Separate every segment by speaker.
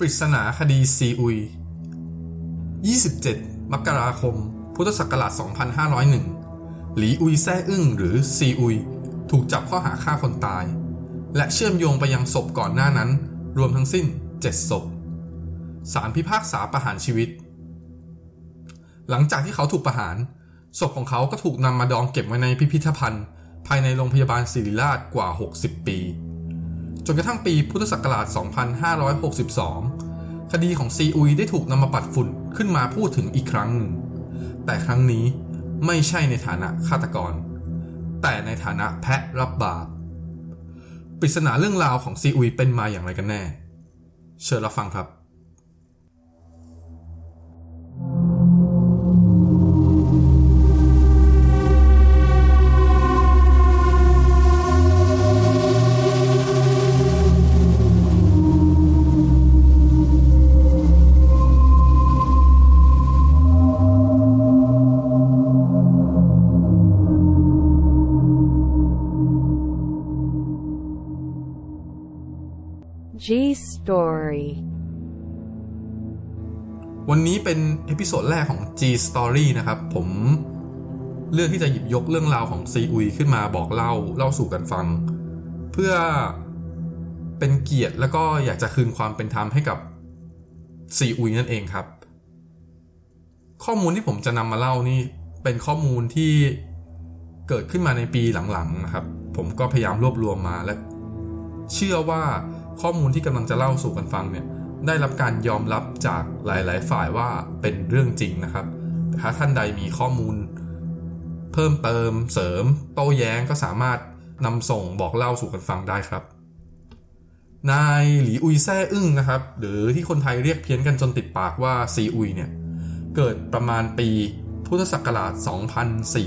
Speaker 1: ปริศนาคดีซีอุย 27 มกราคม พุทธศักราช 2501 หลีอุยแซ่อึ้งหรือซีอุย ถูกจับข้อหาฆ่าคนตาย และเชื่อมโยงไปยังศพก่อนหน้านั้น รวมทั้งสิ้น 7 ศพ สารพิพากษาประหารชีวิต หลังจากที่เขาถูกประหาร ศพของเขาก็ถูกนำมาดองเก็บไว้ในพิพิธภัณฑ์ ภายในโรงพยาบาลศิริราชกว่า 60 ปี จนกระทั่งปีพุทธศักราช 2562 คดีของซีอุยได้ถูกนำมาปัดฝุ่นขึ้นมาพูดถึงอีกครั้งหนึ่ง แต่ครั้งนี้ไม่ใช่ในฐานะฆาตกร แต่ในฐานะแพะรับบาปปริศนาเรื่องราวของซีอุยเป็นมาอย่างไรกันแน่ เชิญรับฟังครับ
Speaker 2: Story
Speaker 1: วันนี้เป็น episode แรกของ G Story นะครับ ผมเลือกที่จะหยิบยกเรื่องราวของซีอุยขึ้นมาบอกเล่าเล่าสู่กันฟัง เพื่อเป็นเกียรติแล้วก็อยากจะคืนความเป็นธรรมให้กับซีอุยนั่นเองครับ ข้อมูลที่ผมจะนำมาเล่านี่เป็นข้อมูลที่เกิดขึ้นมาในปีหลังๆนะครับ ผมก็พยายามรวบรวมมาและ เชื่อว่า ข้อมูลที่กำลังจะเล่าสู่กันฟังเนี่ยได้รับการยอมรับจากหลาย ๆ ฝ่ายว่าเป็นเรื่องจริงนะครับถ้าท่านใดมีข้อมูล เพิ่มเติมเสริม โต้แย้งก็สามารถนำส่งบอกเล่าสู่กันฟังได้ครับ นายหลีอุยแซ่อึ้งนะครับ หรือที่คนไทยเรียกเพี้ยนกันจนติดปากว่าซีอุยเนี่ย เกิดประมาณปีพุทธศักราช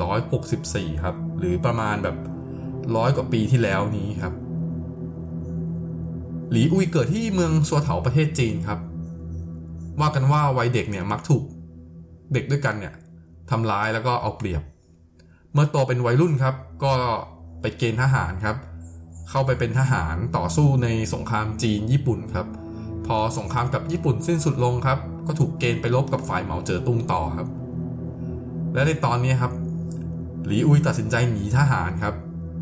Speaker 1: 2464 ครับ หรือประมาณแบบร้อยกว่าปีที่แล้วนี้ครับ หลีอุยเกิดที่เมืองซัวเถาประเทศจีนครับ ว่ากันว่าวัยเด็กเนี่ยมักถูกเด็กด้วยกันเนี่ยทำร้ายแล้วก็เอาเปรียบ เมื่อโตเป็นวัยรุ่นครับ ก็ไปเกณฑ์ทหารครับ เข้าไปเป็นทหารต่อสู้ในสงครามจีนญี่ปุ่นครับ พอสงครามกับญี่ปุ่นสิ้นสุดลงครับ ก็ถูกเกณฑ์ไปรบกับฝ่ายเหมาเจ๋อตุงต่อครับ และในตอนนี้ครับ หลีอุยตัดสินใจหนีทหารครับ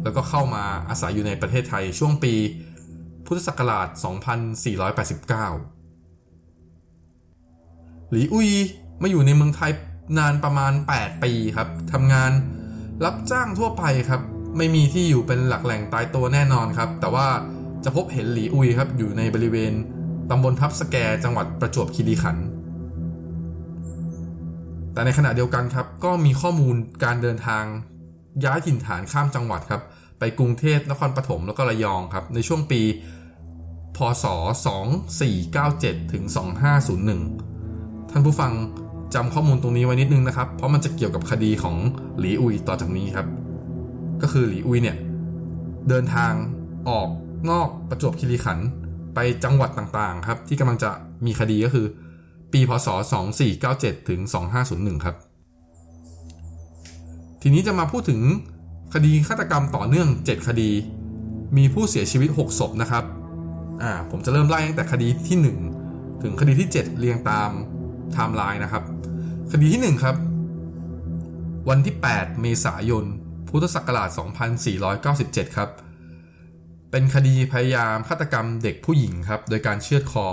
Speaker 1: แล้วก็เข้ามาอาศัยอยู่ในประเทศไทยช่วงปี พุทธศักราช 2489 หลีอุยมาอยู่ในเมืองไทยนานประมาณ 8 ปีครับทำงานรับจ้างทั่วไปครับ ไม่มีที่อยู่เป็นหลักแหล่งตายตัวแน่นอนครับ แต่ว่าจะพบเห็นหลีอุยครับอยู่ในบริเวณตำบลทับสแกจังหวัดประจวบคีรีขันธ์แต่ในขณะเดียวกันครับ ก็มีข้อมูลการเดินทางย้ายถิ่นฐานข้ามจังหวัดครับ ไปกรุงเทพนครปฐมแล้วก็ระยองครับ ในช่วงปี พศ 2497 ถึง 2501 ท่านผู้ฟังจำข้อมูลตรงนี้ไว้นิดนึงนะครับ เพราะมันจะเกี่ยวกับคดีของหลีอุยต่อจากนี้ครับ ก็คือหลีอุยเนี่ย เดินทางออกนอกประจวบคีรีขันธ์ไปจังหวัดต่างๆ ครับ ที่กำลังจะมีคดีก็คือ ปีพศ 2497 ถึง 2501 ครับ ทีนี้จะมาพูดถึงคดีฆาตกรรมต่อเนื่อง 7 คดี มีผู้เสียชีวิต 6 ศพนะครับ อ่าผมจะเริ่มไล่ตั้งแต่คดีที่ 1 ถึงคดีที่ 7 เรียงตามไทม์ไลน์นะครับ คดีที่ 1 ครับ วันที่ 8 เมษายน พุทธศักราช 2497 ครับ เป็นคดีพยายามฆาตกรรมเด็กผู้หญิงครับ โดยการเชือดคอ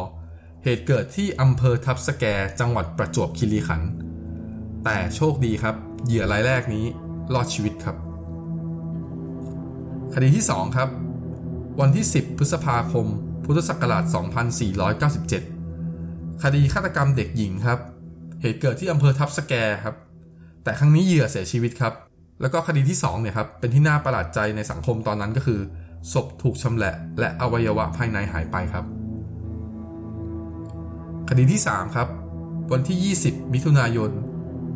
Speaker 1: เหตุเกิดที่อำเภอทับสแก จังหวัดประจวบคีรีขันธ์แต่โชคดีครับ เหยื่อรายแรกนี้รอดชีวิตครับ คดีที่ 2 ครับ วันที่ 10 พฤษภาคม พุทธศักราช 2497 คดีฆาตกรรมเด็กหญิงครับ เหตุเกิดที่อำเภอทับสแกครับ แต่ครั้งนี้เหยื่อเสียชีวิตครับ แล้วก็คดีที่2เนี่ยครับ เป็นที่น่าประหลาดใจในสังคมตอนนั้นก็คือ ศพถูกชำแหละ และอวัยวะภายในหายไปครับ คดีที่ 3 ครับ วันที่ 20 มิถุนายน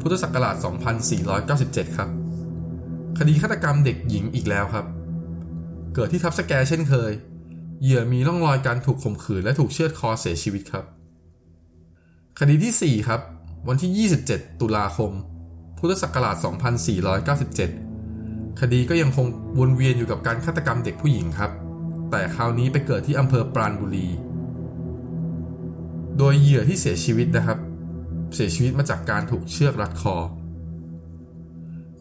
Speaker 1: พุทธศักราช 2497 ครับ คดีฆาตกรรมเด็กหญิงอีกแล้วครับ เกิดที่ทับสแกเช่นเคย เหยื่อมีร่องรอยการถูกข่มขืนและถูกเชือดคอเสียชีวิตครับ คดีที่ 4 ครับ วันที่ 27 ตุลาคม พุทธศักราช 2497 คดีก็ยังคงวนเวียนอยู่กับการฆาตกรรมเด็กผู้หญิงครับ แต่คราวนี้ไปเกิดที่อำเภอปราณบุรี โดยเหยื่อที่เสียชีวิตนะครับ เสียชีวิตมาจากการถูกเชือกรัดคอ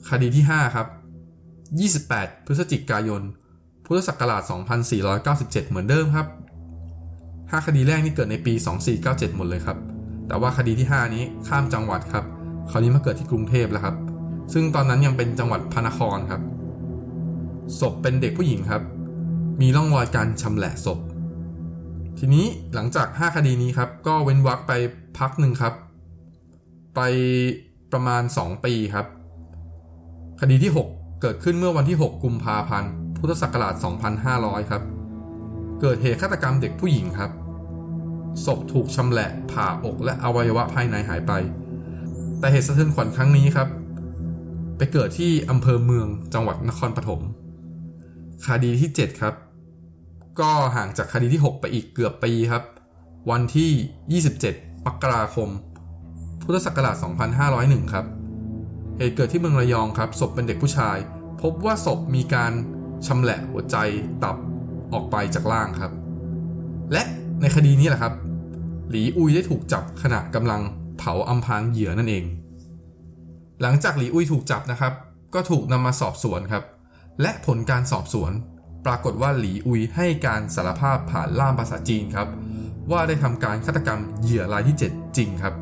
Speaker 1: คดีที่ 5 ครับ 28 พฤศจิกายน พุทธศักราช 2497 เหมือนเดิมครับ 5 คดีแรกนี่เกิดในปี 2497 หมดเลยครับ แต่ว่าคดีที่ 5 นี้ข้ามจังหวัดครับ คราวนี้มาเกิดที่กรุงเทพแล้วครับ ซึ่งตอนนั้นยังเป็นจังหวัดพระนครครับ ศพเป็นเด็กผู้หญิงครับ มีร่องรอยการชำแหละศพ ทีนี้หลังจาก 5 คดีนี้ครับ ก็เว้นวรรคไปพักหนึ่งครับ ไปประมาณ 2 ปีครับ คดีที่ 6 เกิดขึ้นเมื่อวันที่ 6 กุมภาพันธ์ พุทธศักราช 2500 ครับ เกิดเหตุฆาตกรรมเด็กผู้หญิงครับ ศพถูกชำแหละผ่าอกและอวัยวะภายในหายไป แต่เหตุสะเทือนขวัญครั้งนี้ครับ ไปเกิดที่อำเภอเมืองจังหวัดนครปฐม คดีที่ 7 ครับ ก็ห่างจากคดีที่ 6 ไปอีกเกือบปีครับ วันที่ 27มกราคม พุทธศักราช 2501 ครับ เหตุเกิดที่เมืองระยองครับ ศพเป็นเด็กผู้ชาย พบว่าศพมีการ ชำแหละหัวใจตับออกไปจากร่างครับ และในคดีนี้แหละครับ หลีอุยได้ถูกจับขณะกำลังเผาอำพรางเหยื่อนั่นเอง หลังจากหลีอุยถูกจับนะครับ ก็ถูกนำมาสอบสวนครับ และผลการสอบสวน ปรากฏว่าหลีอุยให้การสารภาพผ่านล่ามภาษาจีนครับ ว่าได้ทำการฆาตกรรมเหยื่อรายที่ 7 จริงครับ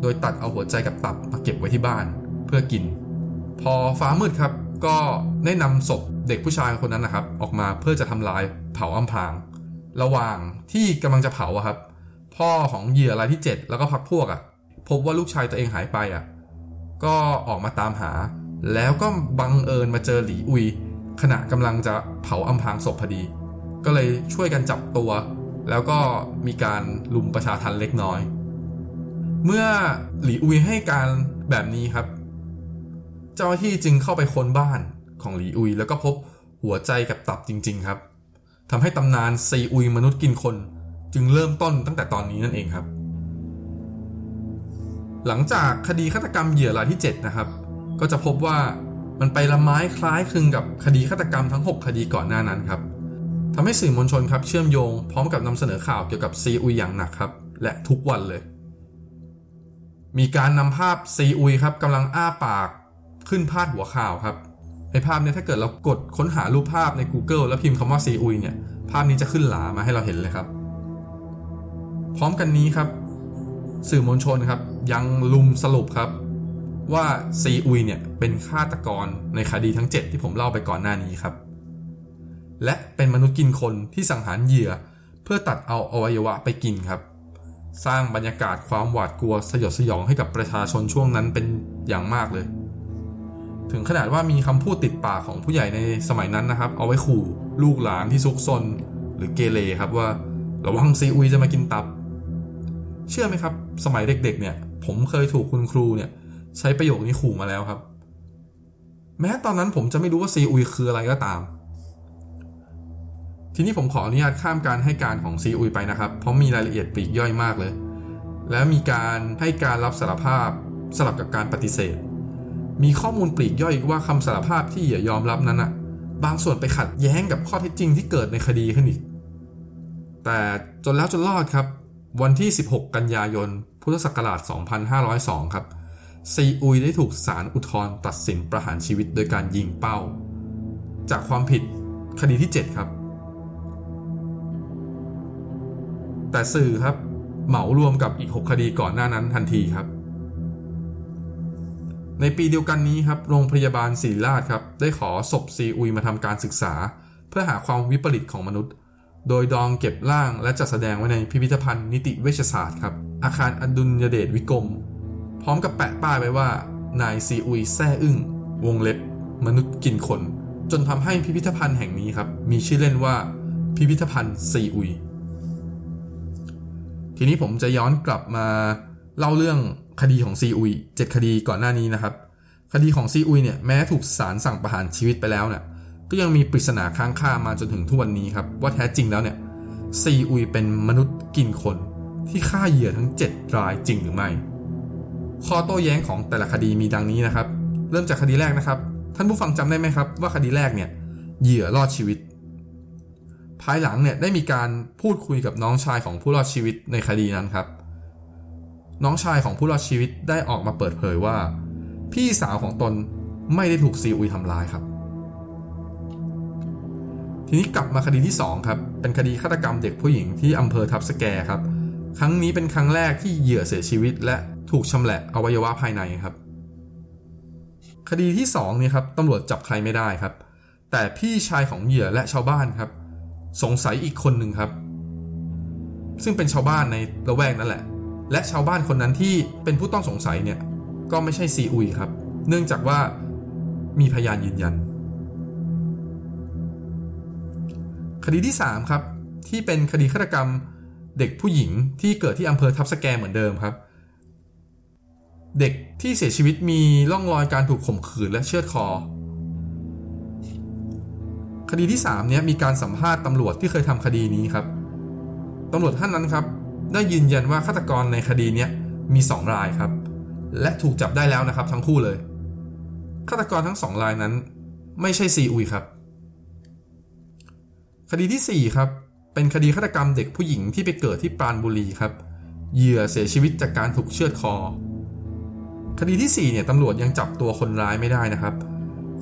Speaker 1: โดยตัดเอาหัวใจกับตับมาเก็บไว้ที่บ้าน เพื่อกิน พอฟ้ามืดครับ ก็ได้นำศพเด็กผู้ชายคนนั้นนะครับ ออกมาเพื่อจะทำลายเผาอำพราง ระหว่างที่กำลังจะเผาอะครับ พ่อของเหยื่อรายที่ 7 แล้วก็พักพวกอะพบว่าลูกชายตัวเองหายไปอะก็ออกมาตามหา แล้วก็บังเอิญมาเจอหลีอุย ขณะกำลังจะเผาอำพรางศพพอดี ก็เลยช่วยกันจับตัว แล้วก็มีการลุมประชาทันเล็กน้อย เมื่อหลีอุยให้การแบบนี้ครับ เจ้าหน้าที่จึงเข้าไปค้นบ้านของหลีอุย แล้วก็พบหัวใจกับตับจริง ๆ ครับทำให้ตำนานซีอุยมนุษย์กินคน จึงเริ่มต้นตั้งแต่ตอนนี้นั่นเองครับ หลังจากคดีฆาตกรรมเหยื่อรายที่ 7 นะครับ ก็จะพบว่ามันไปละไม้คล้ายคลึงกับคดีฆาตกรรมทั้ง 6 คดีก่อนหน้านั้นครับทำให้สื่อมวลชนครับเชื่อมโยงพร้อมกับนำเสนอข่าวเกี่ยวกับซีอุยอย่างหนักครับ และทุกวันเลย มีการนำภาพซีอุยครับกำลังอ้าปาก ขึ้นพาดหัวข่าวครับ ในภาพเนี้ถ้าเกิดเรากดค้นหารูปภาพใน Google แล้วพิมพ์คำว่าซีอุยเนี่ย ภาพนี้จะขึ้นหลามาให้เราเห็นเลยครับ พร้อมกันนี้ครับ สื่อมวลชนครับ ยังลุมสรุปครับ ว่าซีอุยเนี่ยเป็นฆาตกรในคดีทั้ง 7 ที่ผมเล่าไปก่อนหน้านี้ครับ และเป็นมนุษย์กินคนที่สังหารเหยื่อ เพื่อตัดเอาอวัยวะไปกินครับสร้างบรรยากาศความหวาดกลัวสยดสยองให้กับประชาชนช่วงนั้นเป็นอย่างมากเลย ถึงขนาดว่ามีคำพูดติดปากของผู้ใหญ่ในสมัยนั้นนะครับ เอาไว้ขู่ลูกหลานที่ซุกซนหรือเกเรครับว่า ระวังซีอุยจะมากินตับ เชื่อไหมครับ สมัยเด็กๆ เนี่ย ผมเคยถูกคุณครูเนี่ย ใช้ประโยคนี้ขู่มาแล้วครับ แม้ตอนนั้นผมจะไม่รู้ว่าซีอุยคืออะไรก็ตาม ทีนี้ผมขออนุญาตข้ามการให้การของซีอุยไปนะครับ เพราะมีรายละเอียดปลีกย่อยมากเลย และมีการให้การรับสารภาพสลับกับการปฏิเสธ มีข้อมูลปลีกย่อยว่าคำสารภาพที่เหยื่อยอมรับนั้นอะบางส่วนไปขัดแย้งกับข้อเท็จจริงที่เกิดในคดีขึ้นอีก แต่จนแล้วจนรอดครับ วันที่ 16 กันยายน พุทธศักราช 2502 ครับ ซีอุยได้ถูกศาลอุทธรณ์ตัดสินประหารชีวิตโดยการยิงเป้า จากความผิดคดีที่ 7 ครับ แต่สื่อครับ เหมารวมกับอีก 6 คดีก่อนหน้านั้นทันทีครับ ในปีเดียวกันนี้ครับโรงพยาบาลศิริราชครับได้ขอศพซีอุยมาทำการศึกษา เพื่อหาความวิปริตของมนุษย์ โดยดองเก็บร่างและจัดแสดงไว้ในพิพิธภัณฑ์นิติเวชศาสตร์ครับอาคารอดุลยเดชวิกรม พร้อมกับแปะป้ายไว้ว่า นายซีอุยแซ่อึ้งวงเล็บ มนุษย์กินคน จนทำให้พิพิธภัณฑ์แห่งนี้ครับมีชื่อเล่นว่า พิพิธภัณฑ์ซีอุย ทีนี้ผมจะย้อนกลับมา เล่าเรื่องคดีของซีอุยเจ็ดคดีก่อนหน้านี้นะครับ คดีของซีอุยเนี่ยแม้ถูกศาลสั่งประหารชีวิตไปแล้วเนี่ยก็ยังมีปริศนาค้างคามาจนถึงทุกวันนี้ครับ ว่าแท้จริงแล้วเนี่ยซีอุยเป็นมนุษย์กินคนที่ฆ่าเหยื่อทั้ง 7 รายจริงหรือไม่ ข้อโต้แย้งของแต่ละคดีมีดังนี้นะครับ เริ่มจากคดีแรกนะครับ ท่านผู้ฟังจำได้ไหมครับ ว่าคดีแรกเนี่ยเหยื่อรอดชีวิต ภายหลังเนี่ยได้มีการพูดคุยกับน้องชายของผู้รอดชีวิตในคดีนั้นครับ น้องชายของผู้รอดชีวิตได้ออกมาเปิดเผยว่า พี่สาวของตนไม่ได้ถูกซีอุยทำร้ายครับ ทีนี้กลับมาคดีที่ 2 ครับ เป็นคดีฆาตกรรมเด็กผู้หญิงที่อำเภอทับสแกครับ ครั้งนี้เป็นครั้งแรกที่เหยื่อเสียชีวิต และถูกชำแหละอวัยวะภายในครับ คดีที่2นี่ครับตำรวจจับใครไม่ได้ครับ แต่พี่ชายของเหยื่อและชาวบ้านครับ สงสัยอีกคนหนึ่งครับ ซึ่งเป็นชาวบ้านในละแวกนั่นแหละ และชาวบ้านคนนั้นที่เป็นผู้ต้องสงสัยเนี่ยก็ไม่ใช่ซีอุยครับ เนื่องจากว่ามีพยานยืนยัน คดีที่ 3 ครับ ที่เป็นคดีฆาตกรรมเด็กผู้หญิงที่เกิดที่อำเภอทับสแกเหมือนเดิมครับ เด็กที่เสียชีวิตมีร่องรอยการถูกข่มขืนและเชือดคอ คดีที่3เนี้ยมีการสัมภาษณ์ตำรวจที่เคยทำคดีนี้ครับตำรวจท่านนั้นครับ ได้ยืนยันว่าฆาตกรในคดีนี้มี 2 รายครับ และถูกจับได้แล้วนะครับทั้งคู่เลยฆาตกรทั้งสองรายนั้น ไม่ใช่ซีอุยครับ คดีที่ 4 ครับ เป็นคดีฆาตกรรมเด็กผู้หญิงที่ไปเกิดที่ปราณบุรีครับ เหยื่อเสียชีวิตจากการถูกเชือดคอ คดีที่4เนี่ยตำรวจยังจับตัวคนร้ายไม่ได้นะครับ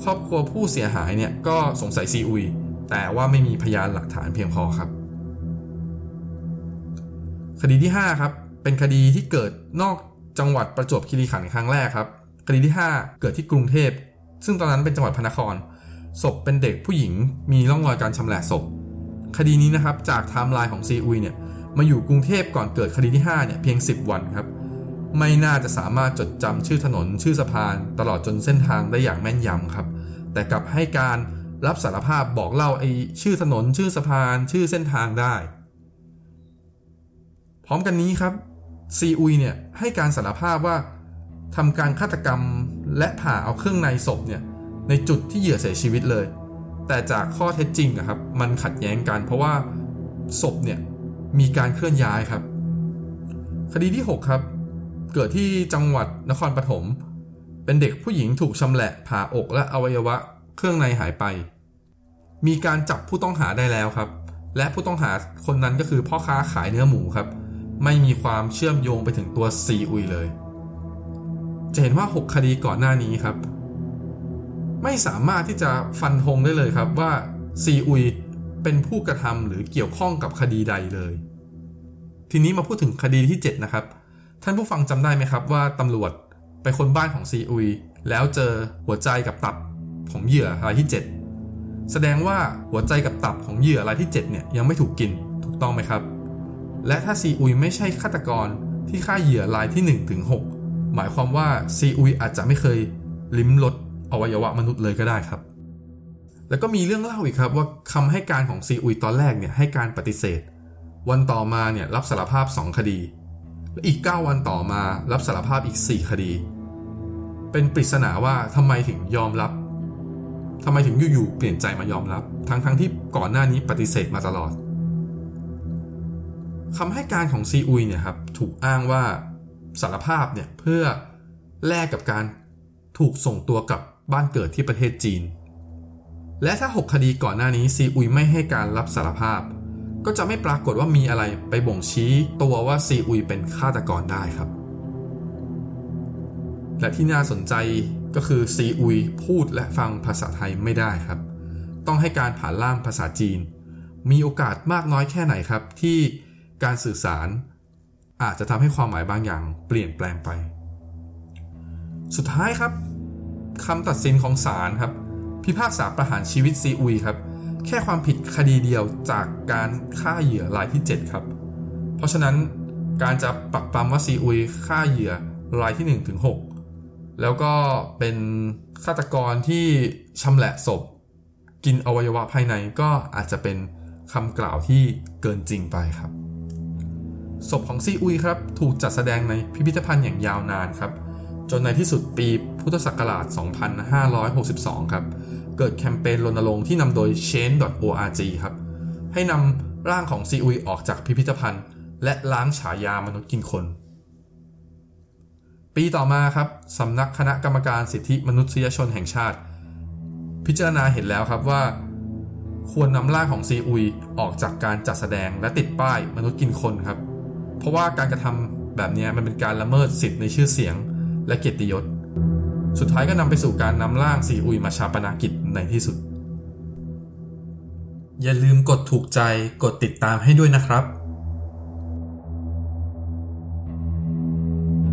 Speaker 1: ครอบครัวผู้เสียหายเนี่ยก็สงสัยซีอุย แต่ว่าไม่มีพยานหลักฐานเพียงพอครับ คดีที่5ครับเป็นคดีที่เกิดนอกจังหวัดประจวบคีรีขันธ์ครั้งแรกครับคดีที่ 5 เกิดที่กรุงเทพ ซึ่งตอนนั้นเป็นจังหวัดพระนคร ศพเป็นเด็กผู้หญิงมีร่องรอยการชำแหละศพ คดีนี้นะครับจากไทม์ไลน์ของซีอุยเนี่ยมาอยู่กรุงเทพก่อนเกิดคดีที่5เนี่ยเพียง 10 วันครับ ไม่น่าจะสามารถจดจำชื่อถนนชื่อสะพาน ตลอดจนเส้นทางได้อย่างแม่นยำครับ แต่กลับให้การรับสารภาพบอกเล่าไอ้ชื่อถนนชื่อสะพาน ชื่อเส้นทางได้ พร้อมกันนี้ครับซีอุยเนี่ยให้การสารภาพว่าทำการฆาตกรรมและผ่าเอาเครื่องในศพเนี่ยในจุดที่เหยื่อเสียชีวิตเลย แต่จากข้อเท็จจริงนะครับมันขัดแย้งกันเพราะว่าศพเนี่ยมีการเคลื่อนย้ายครับ คดีที่ 6 ครับ เกิดที่จังหวัดนครปฐมเป็นเด็กผู้หญิงถูกชำแหละผ่าอกและอวัยวะเครื่องในหายไป มีการจับผู้ต้องหาได้แล้วครับ และผู้ต้องหาคนนั้นก็คือพ่อค้าขายเนื้อหมูครับ ไม่มีความเชื่อมโยงไปถึงตัวซีอุยเลย จะเห็นว่า 6 คดีก่อนหน้านี้ครับ ไม่สามารถที่จะฟันธงได้เลยครับว่าซีอุยเป็นผู้กระทำหรือเกี่ยวข้องกับคดีใดเลย ทีนี้มาพูดถึงคดีที่ 7 นะครับ ท่านผู้ฟังจำได้ไหมครับว่าตำรวจไปคนบ้านของซีอุย แล้วเจอหัวใจกับตับของเหยื่อรายที่ 7 แสดงว่าหัวใจกับตับของเหยื่อรายที่ 7 เนี่ยยังไม่ถูกกินถูกต้องไหมครับ และถ้าซีอุยไม่ใช่ฆาตกรที่ฆ่าเหยื่อรายที่ 1 ถึง 6 หมายความว่าซีอุยอาจจะไม่เคยลิ้มรสอวัยวะมนุษย์เลยก็ได้ครับ แล้วก็มีเรื่องเล่าอีกครับว่าคำให้การของซีอุยตอนแรกเนี่ยให้การปฏิเสธ วันต่อมาเนี่ยรับสารภาพ 2 คดี และอีก 9 วันต่อมารับสารภาพอีก 4 คดี เป็นปริศนาว่าทำไมถึงยอมรับทำไมถึงอยู่ๆเปลี่ยนใจมายอมรับ ทั้งๆทที่ก่อนหน้านี้ปฏิเสธมาตลอด คำให้การของซีอุยเนี่ยครับถูกอ้างว่าสารภาพเนี่ยเพื่อแลกกับการถูกส่งตัวกลับบ้านเกิดที่ประเทศจีน และถ้า 6 คดีก่อนหน้านี้ซีอุยไม่ให้การรับสารภาพ ก็จะไม่ปรากฏว่ามีอะไรไปบ่งชี้ตัวว่าซีอุยเป็นฆาตกรได้ครับ และที่น่าสนใจก็คือซีอุยพูดและฟังภาษาไทยไม่ได้ครับ ต้องให้การผ่านล่ามภาษาจีน มีโอกาสมากน้อยแค่ไหนครับที่ การสื่อสาร อาจจะทำให้ความหมายบางอย่างเปลี่ยนแปลงไป สุดท้ายครับคำตัดสินของศาลครับ พิพากษาประหารชีวิตซีอุยครับ แค่ความผิดคดีเดียวจากการฆ่าเหยื่อรายที่ 7 ครับ เพราะฉะนั้นการจะปักปรำว่าซีอุยฆ่าเหยื่อรายที่1ถึง6แล้วก็เป็นฆาตกรที่ชำแหละศพ กินอวัยวะภายในก็อาจจะเป็นคำกล่าวที่เกินจริงไปครับ ศพของซีอุยครับถูกจัดแสดงในพิพิธภัณฑ์อย่างยาวนานครับ จนในที่สุดปีพุทธศักราช 2562 ครับ เกิดแคมเปญรณรงค์ที่นำโดย change.org ครับ ให้นำร่างของซีอุยออกจากพิพิธภัณฑ์ และล้างฉายามนุษย์กินคน ปีต่อมาครับสำนักคณะกรรมการสิทธิมนุษยชนแห่งชาติ พิจารณาเห็นแล้วครับว่าควรนำร่างของซีอุยออกจากการจัดแสดงและติดป้ายมนุษย์กินคนครับ เพราะว่าการกระทแบบนี้มันเป็นการละเมิดสิทธิ์ในชื่อเสียง และเกียรติยศ สุดท้ายก็นำไปสู่การนำร่างซีอุยมาชาปนากิจในที่สุด อย่าลืมกดถูกใจกดติดตามให้ด้วยนะครับ